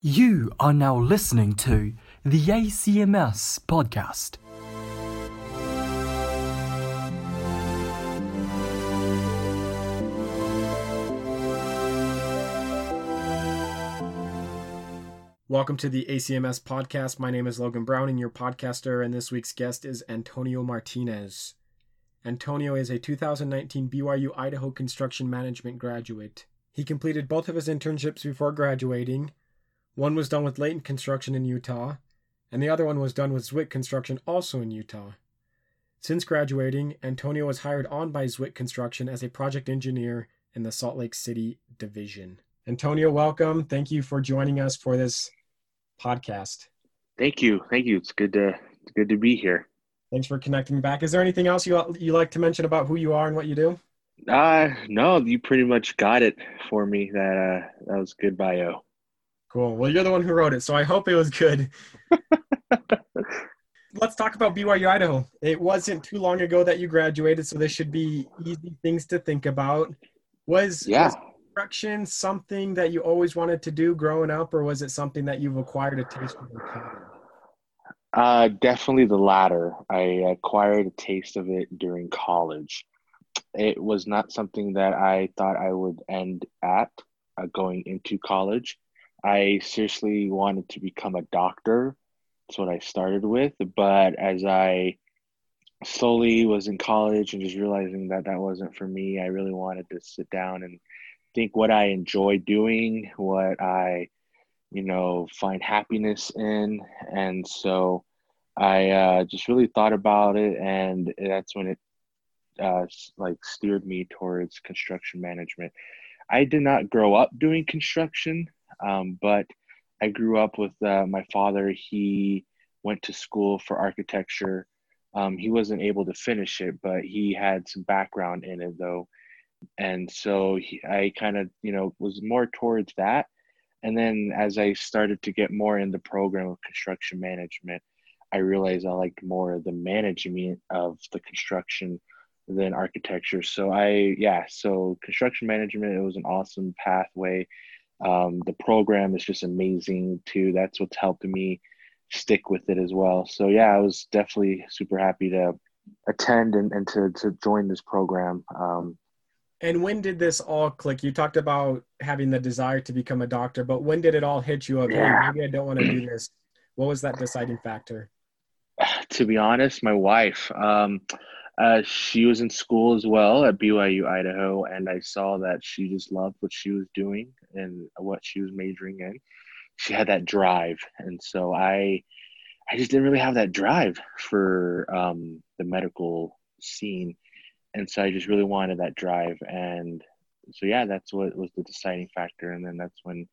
You are now listening to the ACMS podcast. Welcome to the ACMS podcast. My name is Logan Brown, Browning, your podcaster, and this week's guest is Antonio Martinez. Antonio is a 2019 BYU Idaho Construction Management graduate. He completed both of his internships before graduating one was done with Layton Construction in Utah, and the other one was done with Zwick Construction also in Utah. Since graduating, Antonio was hired on by Zwick Construction as a project engineer in the Salt Lake City division. Antonio, welcome. Thank you for joining us for this podcast. Thank you. Thank you. It's good to it's good to be here. Thanks for connecting back. Is there anything else you you like to mention about who you are and what you do? Uh no, you pretty much got it for me. That uh that was good bio. Cool. Well, you're the one who wrote it, so I hope it was good. Let's talk about BYU Idaho. It wasn't too long ago that you graduated, so this should be easy things to think about. Was, yeah. was construction something that you always wanted to do growing up, or was it something that you've acquired a taste of Uh, definitely the latter. I acquired a taste of it during college. It was not something that I thought I would end at uh, going into college. I seriously wanted to become a doctor. That's what I started with. But as I slowly was in college and just realizing that that wasn't for me, I really wanted to sit down and think what I enjoy doing, what I, you know, find happiness in. And so I uh, just really thought about it. And that's when it uh, like steered me towards construction management. I did not grow up doing construction. Um, but I grew up with uh, my father. He went to school for architecture. Um, he wasn't able to finish it, but he had some background in it though. And so he, I kind of, you know, was more towards that. And then as I started to get more in the program of construction management, I realized I liked more the management of the construction than architecture. So I, yeah, so construction management, it was an awesome pathway um, the program is just amazing too. That's what's helped me stick with it as well. So yeah, I was definitely super happy to attend and, and to, to join this program. Um, and when did this all click? You talked about having the desire to become a doctor, but when did it all hit you? Okay, yeah. maybe I don't want to do this. What was that deciding factor? To be honest, my wife. Um, uh, she was in school as well at BYU Idaho, and I saw that she just loved what she was doing and what she was majoring in. She had that drive, and so I, I just didn't really have that drive for um, the medical scene, and so I just really wanted that drive, and so yeah, that's what was the deciding factor, and then that's when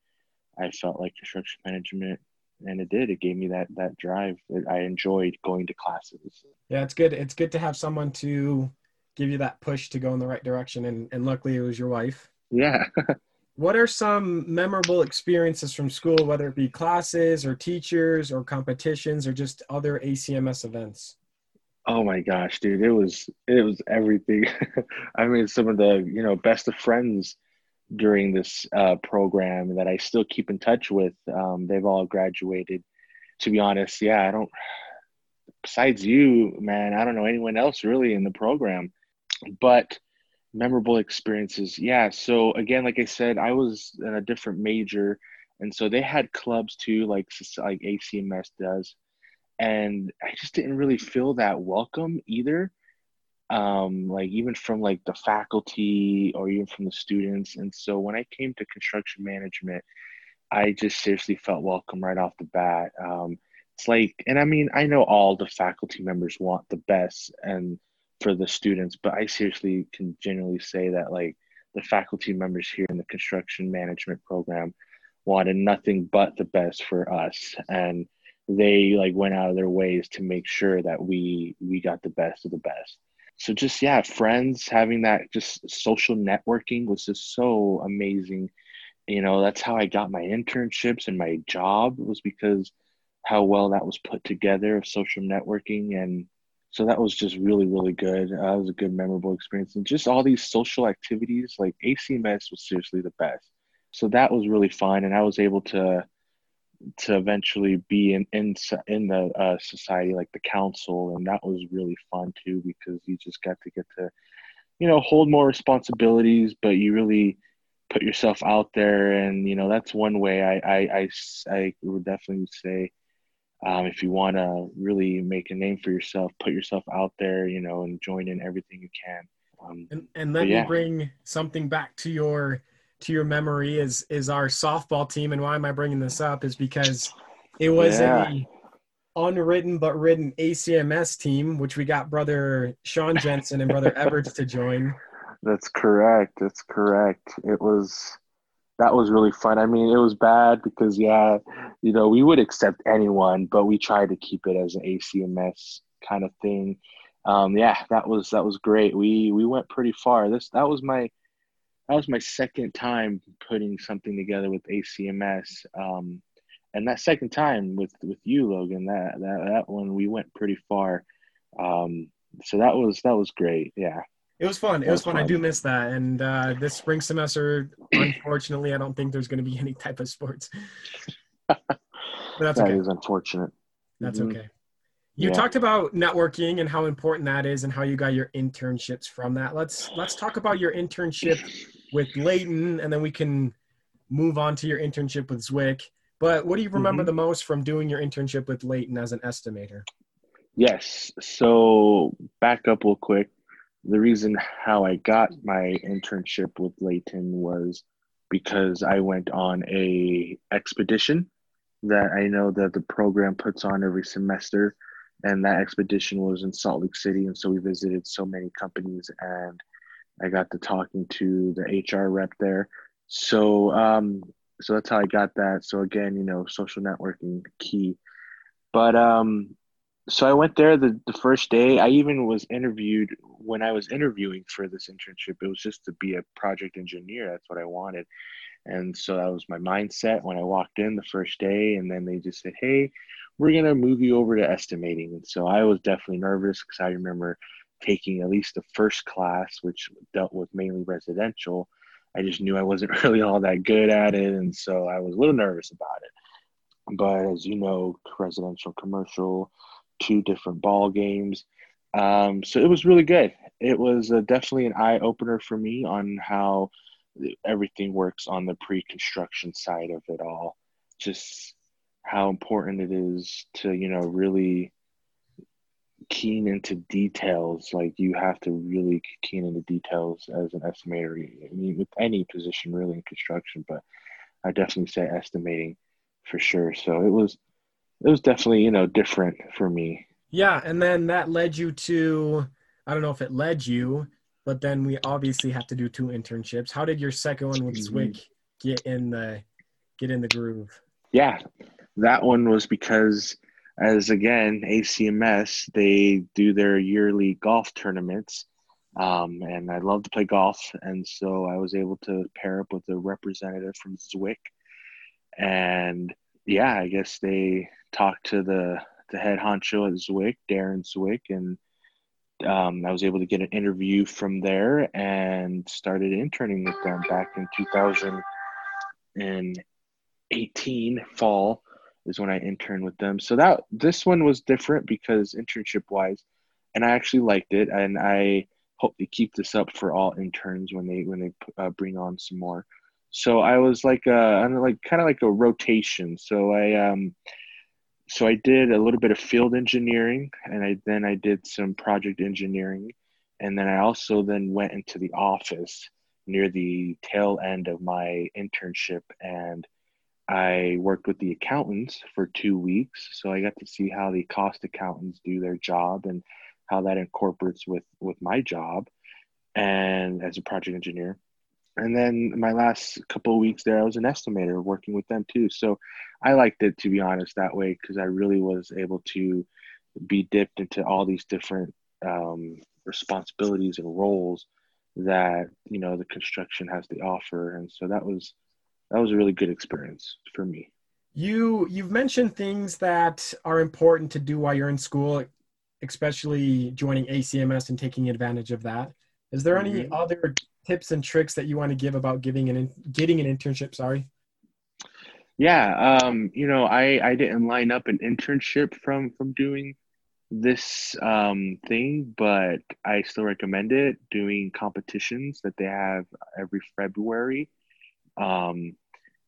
I felt like construction management and it did. It gave me that that drive. I enjoyed going to classes. Yeah it's good. It's good to have someone to give you that push to go in the right direction. And, and luckily it was your wife. Yeah what are some memorable experiences from school whether it be classes or teachers or competitions or just other acms events oh my gosh dude it was it was everything i mean some of the you know best of friends during this uh, program that I still keep in touch with. Um, they've all graduated. To be honest, yeah, I don't. Besides you, man, I don't know anyone else really in the program. But memorable experiences, yeah. So again, like I said, I was in a different major, and so they had clubs too, like like ACMS does, and I just didn't really feel that welcome either um, like even from like the faculty or even from the students. And so when I came to construction management, I just seriously felt welcome right off the bat. Um, it's like, and I mean, I know all the faculty members want the best and for the students, but I seriously can generally say that like the faculty members here in the construction management program wanted nothing but the best for us and they like went out of their ways to make sure that we we got the best of the best. So just yeah friends having that just social networking was just so amazing. You know that's how i got my internships and my job was because how well that was put together of social networking and so that was just really really good. Uh, was a good memorable experience. And just all these social activities like acms was seriously the best. So that was really fun and i was able to to eventually be in in in the uh, society like the council, and that was really fun too because you just got to get to, you know, hold more responsibilities, but you really put yourself out there, and you know that's one way I I I, I would definitely say. Um, if you want to really make a name for yourself, put yourself out there, you know, and join in everything you can. Um, and, and let yeah. me bring something back to your to your memory is is our softball team and why am i bringing this up is because it was yeah. a unwritten but written acms team which we got brother sean jensen and brother everett to join that's correct that's correct it was that was really fun i mean it was bad because yeah you know we would accept anyone but we tried to keep it as an acms kind of thing um, yeah that was that was great we we went pretty far this that was my that was my second time putting something together with ACMS. Um, and that second time with with you, Logan, that that that one we went pretty far. Um, so that was that was great. Yeah. It was fun. It was, fun. I do miss that. And uh, this spring semester, unfortunately, I don't think there's going to be any type of sports. but that's that okay. is unfortunate. That's mm-hmm. okay. You yeah. talked about networking and how important that is, and how you got your internships from that. Let's let's talk about your internship with Layton, and then we can move on to your internship with Zwick. But what do you remember mm-hmm. the most from doing your internship with Layton as an estimator? Yes. So back up real quick. The reason how I got my internship with Layton was because I went on a expedition that I know that the program puts on every semester, and that expedition was in Salt Lake City, and so we visited so many companies and I got to talking to the HR rep there. So um, so that's how I got that. So again, you know, social networking key. But um, so I went there the, the first day. I even was interviewed when I was interviewing for this internship. It was just to be a project engineer. That's what I wanted. And so that was my mindset when I walked in the first day. And then they just said, hey, we're going to move you over to estimating. And so I was definitely nervous because I remember taking at least the first class, which dealt with mainly residential, I just knew I wasn't really all that good at it. And so I was a little nervous about it. But as you know, residential, commercial, two different ball games. Um, so it was really good. It was uh, definitely an eye opener for me on how everything works on the pre construction side of it all. Just how important it is to, you know, really keen into details. Like you have to really keen into details as an estimator. I mean, with any position really in construction, but I definitely say estimating for sure. So it was, it was definitely you know different for me. Yeah, and then that led you to, I don't know if it led you, but then we obviously have to do two internships. How did your second one with. Zwick get in the get in the groove? Yeah, that one was because as again ACMS, they do their yearly golf tournaments, um, and I love to play golf, and so I was able to pair up with a representative from Zwick, and yeah, I guess they talked to the the head honcho at Zwick, Darren Zwick, and um, I was able to get an interview from there and started interning with them back in 2018 fall is when I interned with them. So that this one was different because internship wise, and I actually liked it, and I hope to keep this up for all interns when they when they uh, bring on some more. So I was like uh, I'm like kind of like a rotation. So I um so I did a little bit of field engineering, and I then I did some project engineering, and then I also then went into the office near the tail end of my internship and I worked with the accountants for two weeks, so I got to see how the cost accountants do their job and how that incorporates with with my job and as a project engineer. And then my last couple of weeks there, I was an estimator working with them too. So I liked it to be honest that way because I really was able to be dipped into all these different um, responsibilities and roles that you know the construction has to offer. And so that was that was a really good experience for me. You you've mentioned things that are important to do while you're in school, especially joining ACMS and taking advantage of that. Is there any mm-hmm. other tips and tricks that you want to give about giving an getting an internship? Sorry. Yeah, um, you know, I I didn't line up an internship from from doing this um thing, but I still recommend it. Doing competitions that they have every February. Um,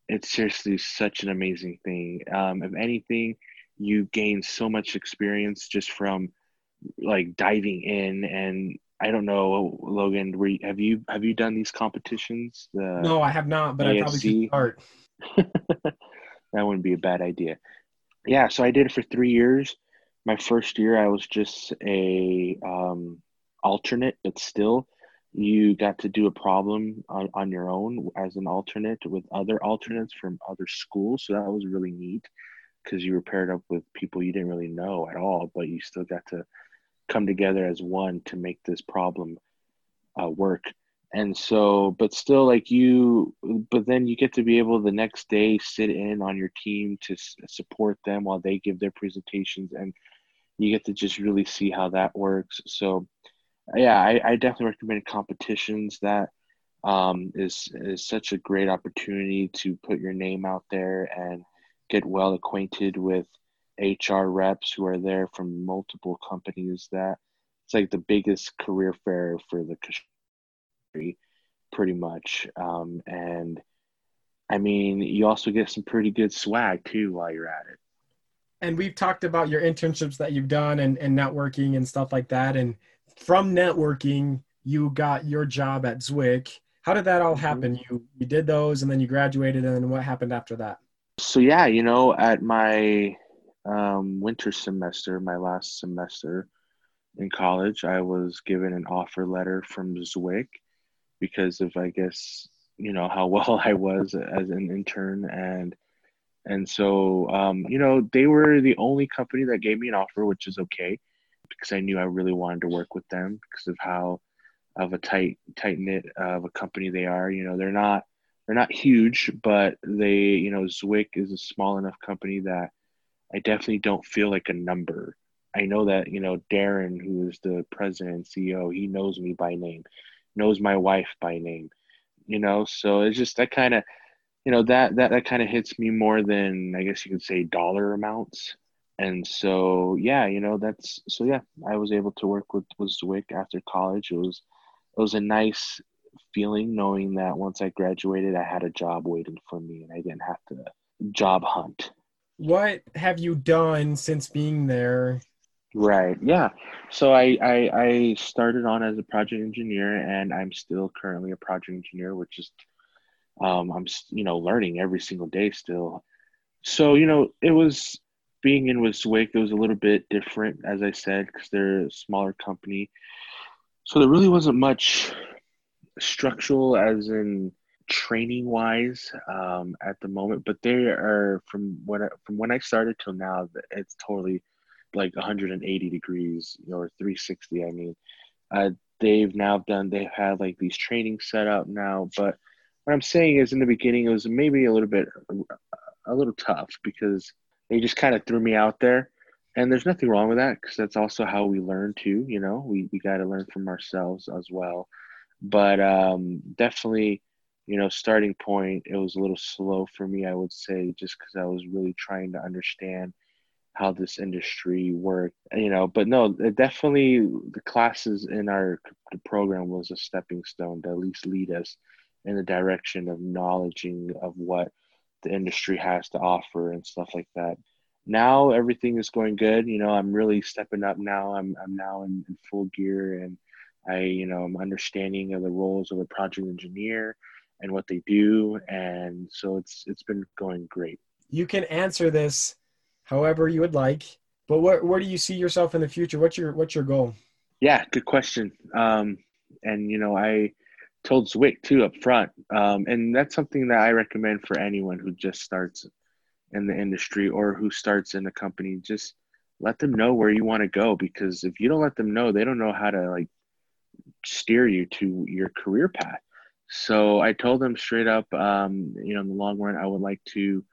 it's seriously such an amazing thing. Um, if anything, you gain so much experience just from like diving in and I don't know, Logan. Were you, have you have you done these competitions? The No, I have not, but I probably should AFC? start. that wouldn't be a bad idea. Yeah, so I did it for three years. My first year, I was just a um, alternate, but still, you got to do a problem on, on your own as an alternate with other alternates from other schools. So that was really neat because you were paired up with people you didn't really know at all, but you still got to come together as one to make this problem uh, work. And so, but still, like you, but then you get to be able the next day sit in on your team to s- support them while they give their presentations, and you get to just really see how that works. So, yeah, I, I definitely recommend competitions. That um, is is such a great opportunity to put your name out there and get well acquainted with HR reps who are there from multiple companies. That it's like the biggest career fair for the country, pretty much. Um, and I mean, you also get some pretty good swag too while you're at it. And we've talked about your internships that you've done and, and networking and stuff like that. And from networking, you got your job at Zwick. How did that all Mhm. happen? You you did those and then you graduated and then what happened after that? So yeah, you know, at my um, winter semester, my last semester in college, I was given an offer letter from Zwick because of, I guess, you know, how well I was as an intern and and so um, you know, they were the only company that gave me an offer, which is okay because I knew I really wanted to work with them because of how of a tight tight knit of a company they are. You know, they're not they're not huge, but they you know Zwick is a small enough company that I definitely don't feel like a number. I know that you know Darren, who is the president and CEO, he knows me by name, knows my wife by name. You know, so it's just that kind of you know that that that kind of hits me more than I guess you could say dollar amounts. And so yeah, you know that's so yeah, I was able to work with with Zwick after college. It was it was a nice feeling knowing that once I graduated, I had a job waiting for me and I didn't have to job hunt. What have you done since being there? Right. Yeah. So I, I I started on as a project engineer and I'm still currently a project engineer, which is um I'm you know learning every single day still. So you know it was being in with Zwick, it was a little bit different as I said because they're a smaller company. So there really wasn't much structural as in training wise um, at the moment, but they are from when I, from when I started till now, it's totally like 180 degrees or 360. I mean, uh, they've now done they've had like these training set up now, but what I'm saying is in the beginning it was maybe a little bit a little tough because they just kind of threw me out there. And there's nothing wrong with that because that's also how we learn too. You know, we, we got to learn from ourselves as well but um, definitely, you know, starting point, it was a little slow for me, I would say, just because I was really trying to understand how this industry worked, you know. But no, it definitely the classes in our program was a stepping stone to at least lead us in the direction of knowledging of what the industry has to offer and stuff like that. Now everything is going good. You know, I'm really stepping up now. I'm I'm now in, in full gear and I, you know, I'm understanding of the roles of a project engineer and what they do, and so it's it's been going great. You can answer this however you would like, but where where do you see yourself in the future? What's your what's your goal? Yeah, good question. Um, and you know, I told Zwick too up front, um, and that's something that I recommend for anyone who just starts in the industry or who starts in a company. Just let them know where you want to go because if you don't let them know, they don't know how to like steer you to your career path. So I told them straight up, um, you know, in the long run, I would like to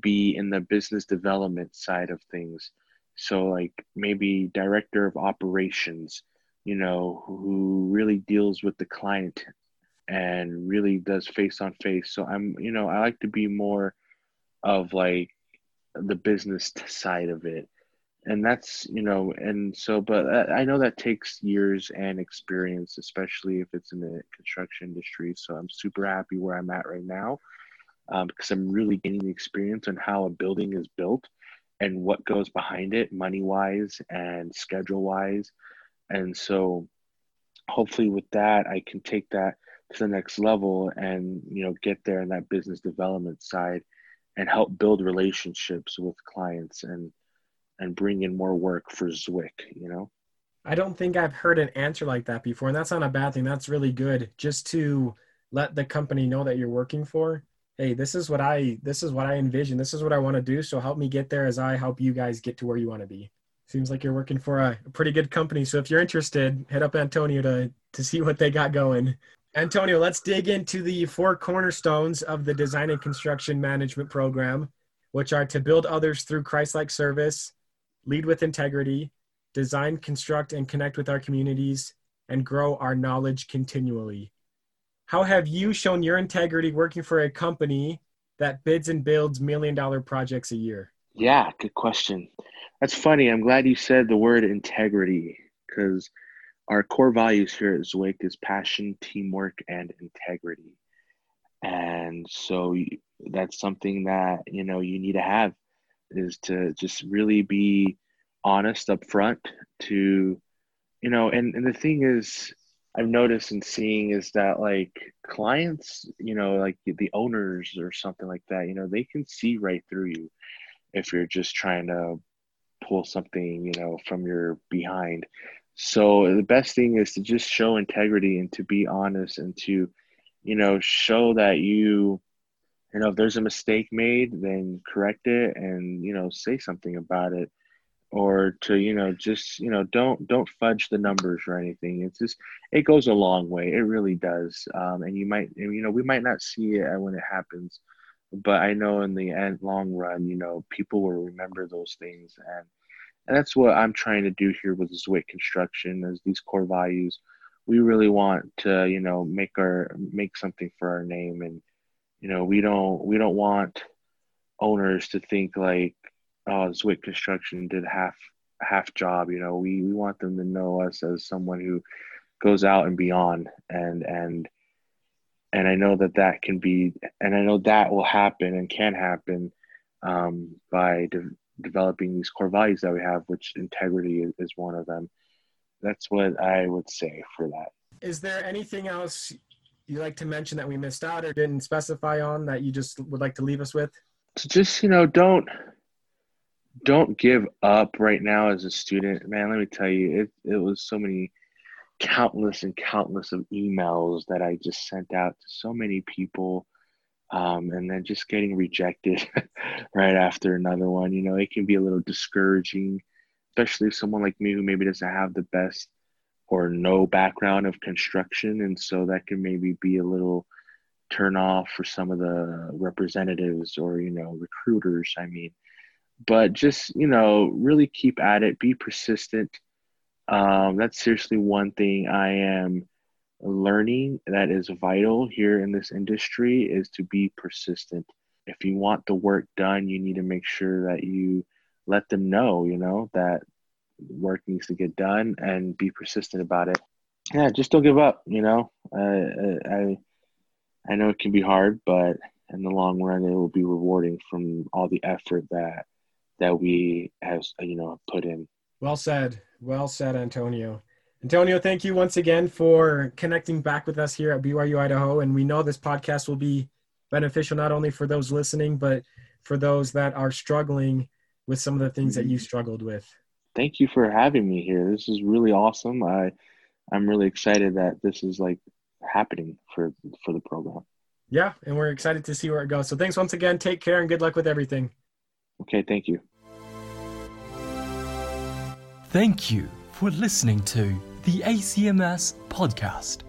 be in the business development side of things. So, like maybe director of operations, you know, who really deals with the client and really does face on face. So, I'm, you know, I like to be more of like the business side of it and that's you know and so but i know that takes years and experience especially if it's in the construction industry. So i'm super happy where i'm at right now um, because i'm really gaining the experience on how a building is built and what goes behind it money wise and schedule wise and so hopefully with that i can take that to the next level and you know get there in that business development side and help build relationships with clients and and bring in more work for Zwick, you know? I don't think I've heard an answer like that before, and that's not a bad thing. That's really good just to let the company know that you're working for. Hey, this is what I this is what I envision. This is what I want to do. So help me get there as I help you guys get to where you want to be. Seems like you're working for a, pretty good company. So if you're interested, hit up Antonio to to see what they got going. Antonio, let's dig into the four cornerstones of the design and construction management program, which are to build others through Christ-like service, lead with integrity, design, construct, and connect with our communities, and grow our knowledge continually. How have you shown your integrity working for a company that bids and builds million dollar projects a year? Yeah, good question. That's funny. I'm glad you said the word integrity because our core values here at Zwick is passion, teamwork, and integrity. And so that's something that, you know, you need to have is to just really be honest up front to you know and, and the thing is i've noticed and seeing is that like clients you know like the owners or something like that you know they can see right through you if you're just trying to pull something you know from your behind. So the best thing is to just show integrity and to be honest and to you know show that you you know if there's a mistake made then correct it and you know say something about it. Or to you know just you know don't don't fudge the numbers or anything. It's just it goes a long way. It really does. Um, and you might you know we might not see it when it happens. But i know in the end long run you know people will remember those things. And and that's what i'm trying to do here with Zwick construction as these core values. We really want to you know make our make something for our name and you know we don't we don't want owners to think like oh Zwick construction did half half job you know we we want them to know us as someone who goes out and beyond and and and i know that that can be and i know that will happen and can happen um, by de- developing these core values that we have which integrity is, is one of them. That's what i would say for that. Is there anything else you like to mention that we missed out or didn't specify on that you just would like to leave us with? So just you know, don't don't give up right now as a student. Man, let me tell you, it it was so many countless and countless of emails that I just sent out to so many people. Um, and then just getting rejected right after another one, you know, it can be a little discouraging, especially if someone like me who maybe doesn't have the best or no background of construction and so that can maybe be a little turn off for some of the representatives or you know recruiters i mean. But just you know really keep at it be persistent. Um, that's seriously one thing i am learning that is vital here in this industry is to be persistent. If you want the work done you need to make sure that you let them know you know that work needs to get done and be persistent about it. Yeah, just don't give up. You know, uh, I I know it can be hard, but in the long run, it will be rewarding from all the effort that that we have you know put in. Well said. Well said, Antonio. Antonio, thank you once again for connecting back with us here at BYU Idaho. And we know this podcast will be beneficial not only for those listening, but for those that are struggling with some of the things that you struggled with thank you for having me here. This is really awesome. I I'm really excited that this is like happening for for the program. Yeah, and we're excited to see where it goes. So thanks once again. Take care and good luck with everything. Okay, thank you. Thank you for listening to the ACMS podcast.